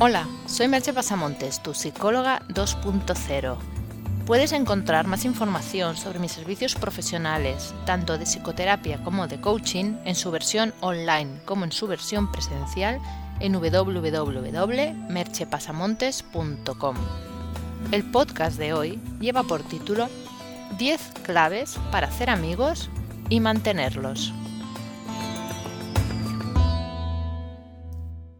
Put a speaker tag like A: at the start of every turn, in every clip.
A: Hola, soy Merche Pasamontes, tu psicóloga 2.0. Puedes encontrar más información sobre mis servicios profesionales, tanto de psicoterapia como de coaching, en su versión online como en su versión presencial en www.merchepasamontes.com. El podcast de hoy lleva por título 10 claves para hacer amigos y mantenerlos.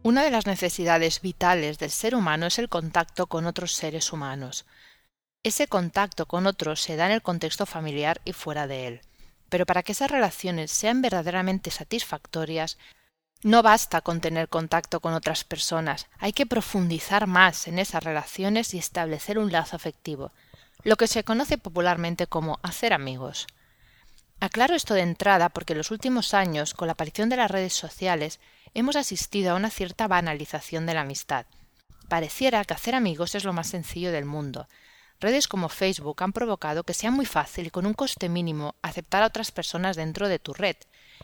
A: Una de las necesidades vitales del ser humano es el contacto con otros seres humanos. Ese contacto con otros se da en el contexto familiar y fuera de él. Pero para que esas relaciones sean verdaderamente satisfactorias, no basta con tener contacto con otras personas, hay que profundizar más en esas relaciones y establecer un lazo afectivo, lo que se conoce popularmente como hacer amigos. Aclaro esto de entrada porque en los últimos años, con la aparición de las redes sociales, hemos asistido a una cierta banalización de la amistad. Pareciera que hacer amigos es lo más sencillo del mundo. Redes como Facebook han provocado que sea muy fácil y con un coste mínimo aceptar a otras personas dentro de tu red,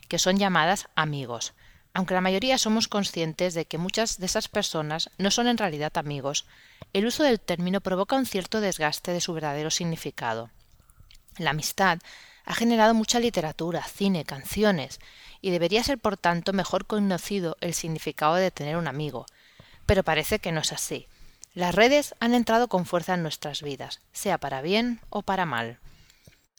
A: que son llamadas amigos, aunque la mayoría somos conscientes de que muchas de esas personas no son en realidad amigos, el uso del término provoca un cierto desgaste de su verdadero significado. La amistad ha generado mucha literatura, cine, canciones, y debería ser por tanto mejor conocido el significado de tener un amigo. Pero parece que no es así. Las redes han entrado con fuerza en nuestras vidas, sea para bien o para mal.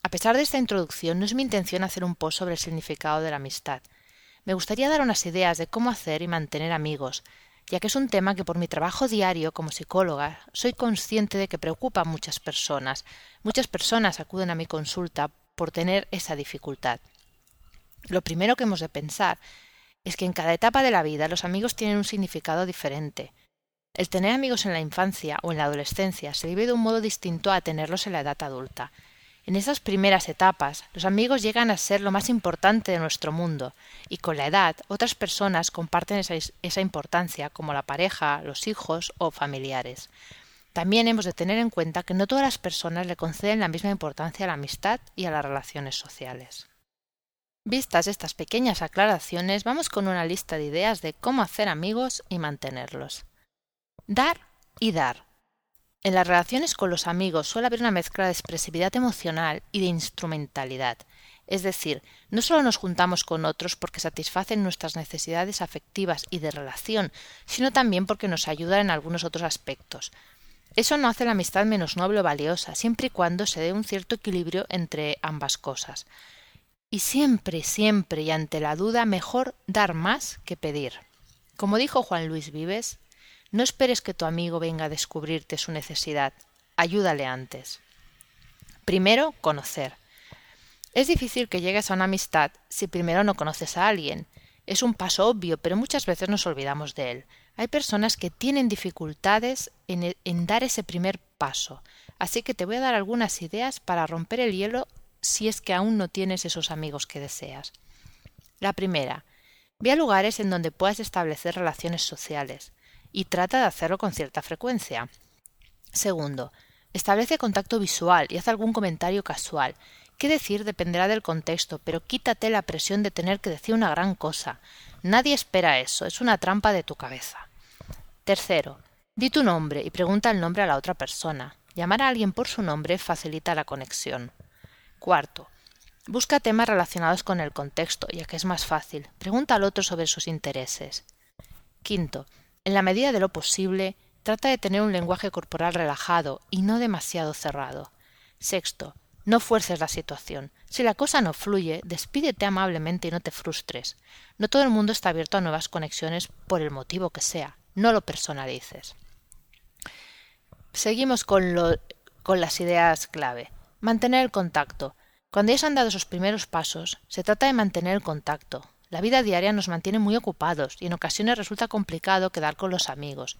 A: A pesar de esta introducción, no es mi intención hacer un post sobre el significado de la amistad. Me gustaría dar unas ideas de cómo hacer y mantener amigos, ya que es un tema que por mi trabajo diario como psicóloga soy consciente de que preocupa a muchas personas. Muchas personas acuden a mi consulta por tener esa dificultad. Lo primero que hemos de pensar es que en cada etapa de la vida los amigos tienen un significado diferente. El tener amigos en la infancia o en la adolescencia se vive de un modo distinto a tenerlos en la edad adulta. En esas primeras etapas, los amigos llegan a ser lo más importante de nuestro mundo, y con la edad otras personas comparten esa, esa, importancia, como la pareja, los hijos o familiares. También hemos de tener en cuenta que no todas las personas le conceden la misma importancia a la amistad y a las relaciones sociales. Vistas estas pequeñas aclaraciones, vamos con una lista de ideas de cómo hacer amigos y mantenerlos. Dar y dar. En las relaciones con los amigos suele haber una mezcla de expresividad emocional y de instrumentalidad. Es decir, no solo nos juntamos con otros porque satisfacen nuestras necesidades afectivas y de relación, sino también porque nos ayudan en algunos otros aspectos. Eso no hace la amistad menos noble o valiosa, siempre y cuando se dé un cierto equilibrio entre ambas cosas. Y siempre, siempre y ante la duda, mejor dar más que pedir. Como dijo Juan Luis Vives, no esperes que tu amigo venga a descubrirte su necesidad, ayúdale antes. Primero, conocer. Es difícil que llegues a una amistad si primero no conoces a alguien. Es un paso obvio, pero muchas veces nos olvidamos de él. Hay personas que tienen dificultades en, en, dar ese primer paso, así que te voy a dar algunas ideas para romper el hielo si es que aún no tienes esos amigos que deseas. La primera, ve a lugares en donde puedas establecer relaciones sociales y trata de hacerlo con cierta frecuencia. Segundo, establece contacto visual y haz algún comentario casual. Qué decir dependerá del contexto, pero quítate la presión de tener que decir una gran cosa. Nadie espera eso, es una trampa de tu cabeza. Tercero, di tu nombre y pregunta el nombre a la otra persona. Llamar a alguien por su nombre facilita la conexión. Cuarto, busca temas relacionados con el contexto, ya que es más fácil. Pregunta al otro sobre sus intereses. Quinto, en la medida de lo posible, trata de tener un lenguaje corporal relajado y no demasiado cerrado. Sexto, no fuerces la situación. Si la cosa no fluye, despídete amablemente y no te frustres. No todo el mundo está abierto a nuevas conexiones por el motivo que sea. No lo personalices. Seguimos con, lo, con las ideas clave. Mantener el contacto. Cuando ya se han dado esos primeros pasos, se trata de mantener el contacto. La vida diaria nos mantiene muy ocupados y en ocasiones resulta complicado quedar con los amigos.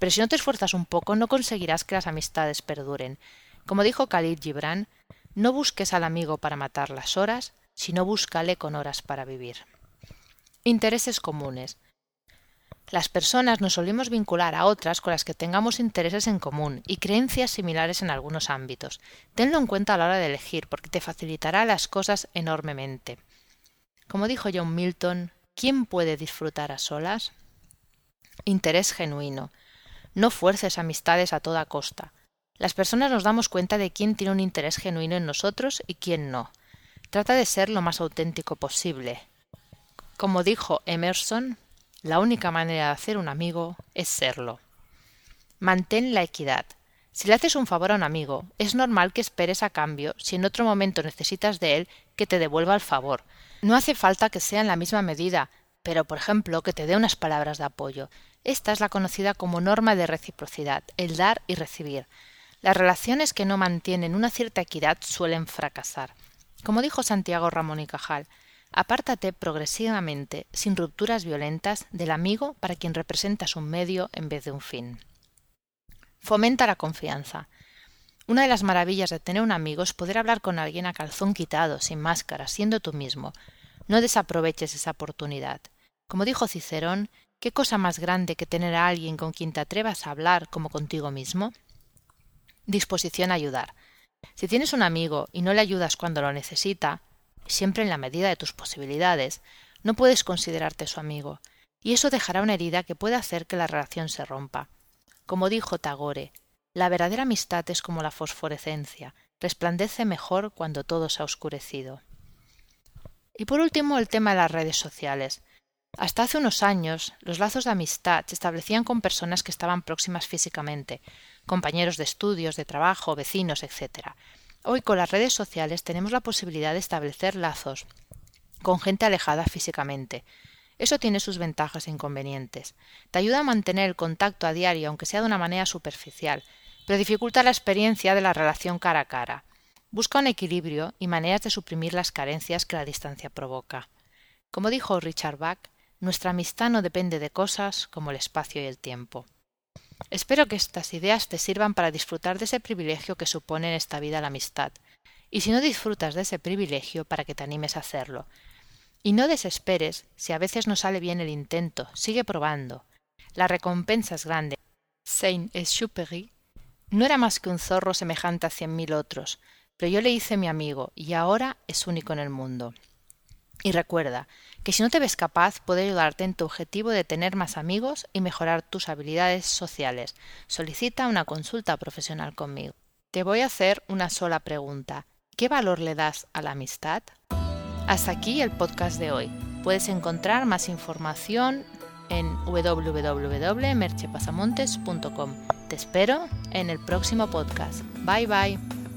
A: Pero si no te esfuerzas un poco, no conseguirás que las amistades perduren. Como dijo Khalid Gibran, no busques al amigo para matar las horas, sino búscale con horas para vivir. Intereses comunes. Las personas nos solemos vincular a otras con las que tengamos intereses en común y creencias similares en algunos ámbitos. Tenlo en cuenta a la hora de elegir, porque te facilitará las cosas enormemente. Como dijo John Milton, ¿quién puede disfrutar a solas? Interés genuino. No fuerces amistades a toda costa. Las personas nos damos cuenta de quién tiene un interés genuino en nosotros y quién no. Trata de ser lo más auténtico posible. Como dijo Emerson, la única manera de hacer un amigo es serlo. Mantén la equidad. Si le haces un favor a un amigo, es normal que esperes a cambio, si en otro momento necesitas de él, que te devuelva el favor. No hace falta que sea en la misma medida, pero por ejemplo que te dé unas palabras de apoyo. Esta es la conocida como norma de reciprocidad, el dar y recibir. Las relaciones que no mantienen una cierta equidad suelen fracasar. Como dijo Santiago Ramón y Cajal, apártate progresivamente, sin rupturas violentas, del amigo para quien representas un medio en vez de un fin. Fomenta la confianza. Una de las maravillas de tener un amigo es poder hablar con alguien a calzón quitado, sin máscara, siendo tú mismo. No desaproveches esa oportunidad. Como dijo Cicerón, ¿qué cosa más grande que tener a alguien con quien te atrevas a hablar como contigo mismo? Disposición a ayudar. Si tienes un amigo y no le ayudas cuando lo necesita, siempre en la medida de tus posibilidades, no puedes considerarte su amigo, y eso dejará una herida que puede hacer que la relación se rompa. Como dijo Tagore, la verdadera amistad es como la fosforescencia, resplandece mejor cuando todo se ha oscurecido. Y por último, el tema de las redes sociales. Hasta hace unos años, los lazos de amistad se establecían con personas que estaban próximas físicamente, compañeros de estudios, de trabajo, vecinos, etc. Hoy con las redes sociales tenemos la posibilidad de establecer lazos con gente alejada físicamente. Eso tiene sus ventajas e inconvenientes. Te ayuda a mantener el contacto a diario, aunque sea de una manera superficial, pero dificulta la experiencia de la relación cara a cara. Busca un equilibrio y maneras de suprimir las carencias que la distancia provoca. Como dijo Richard Bach, nuestra amistad no depende de cosas como el espacio y el tiempo. Espero que estas ideas te sirvan para disfrutar de ese privilegio que supone en esta vida la amistad, y si no disfrutas de ese privilegio, para que te animes a hacerlo. Y no desesperes si a veces no sale bien el intento, sigue probando. La recompensa es grande. Saint-Exupéry no era más que un zorro semejante a cien mil otros, pero yo le hice mi amigo y ahora es único en el mundo. Y recuerda que si no te ves capaz, puede ayudarte en tu objetivo de tener más amigos y mejorar tus habilidades sociales. Solicita una consulta profesional conmigo. Te voy a hacer una sola pregunta. ¿Qué valor le das a la amistad? Hasta aquí el podcast de hoy. Puedes encontrar más información en www.merchepasamontes.com. Te espero en el próximo podcast. Bye bye.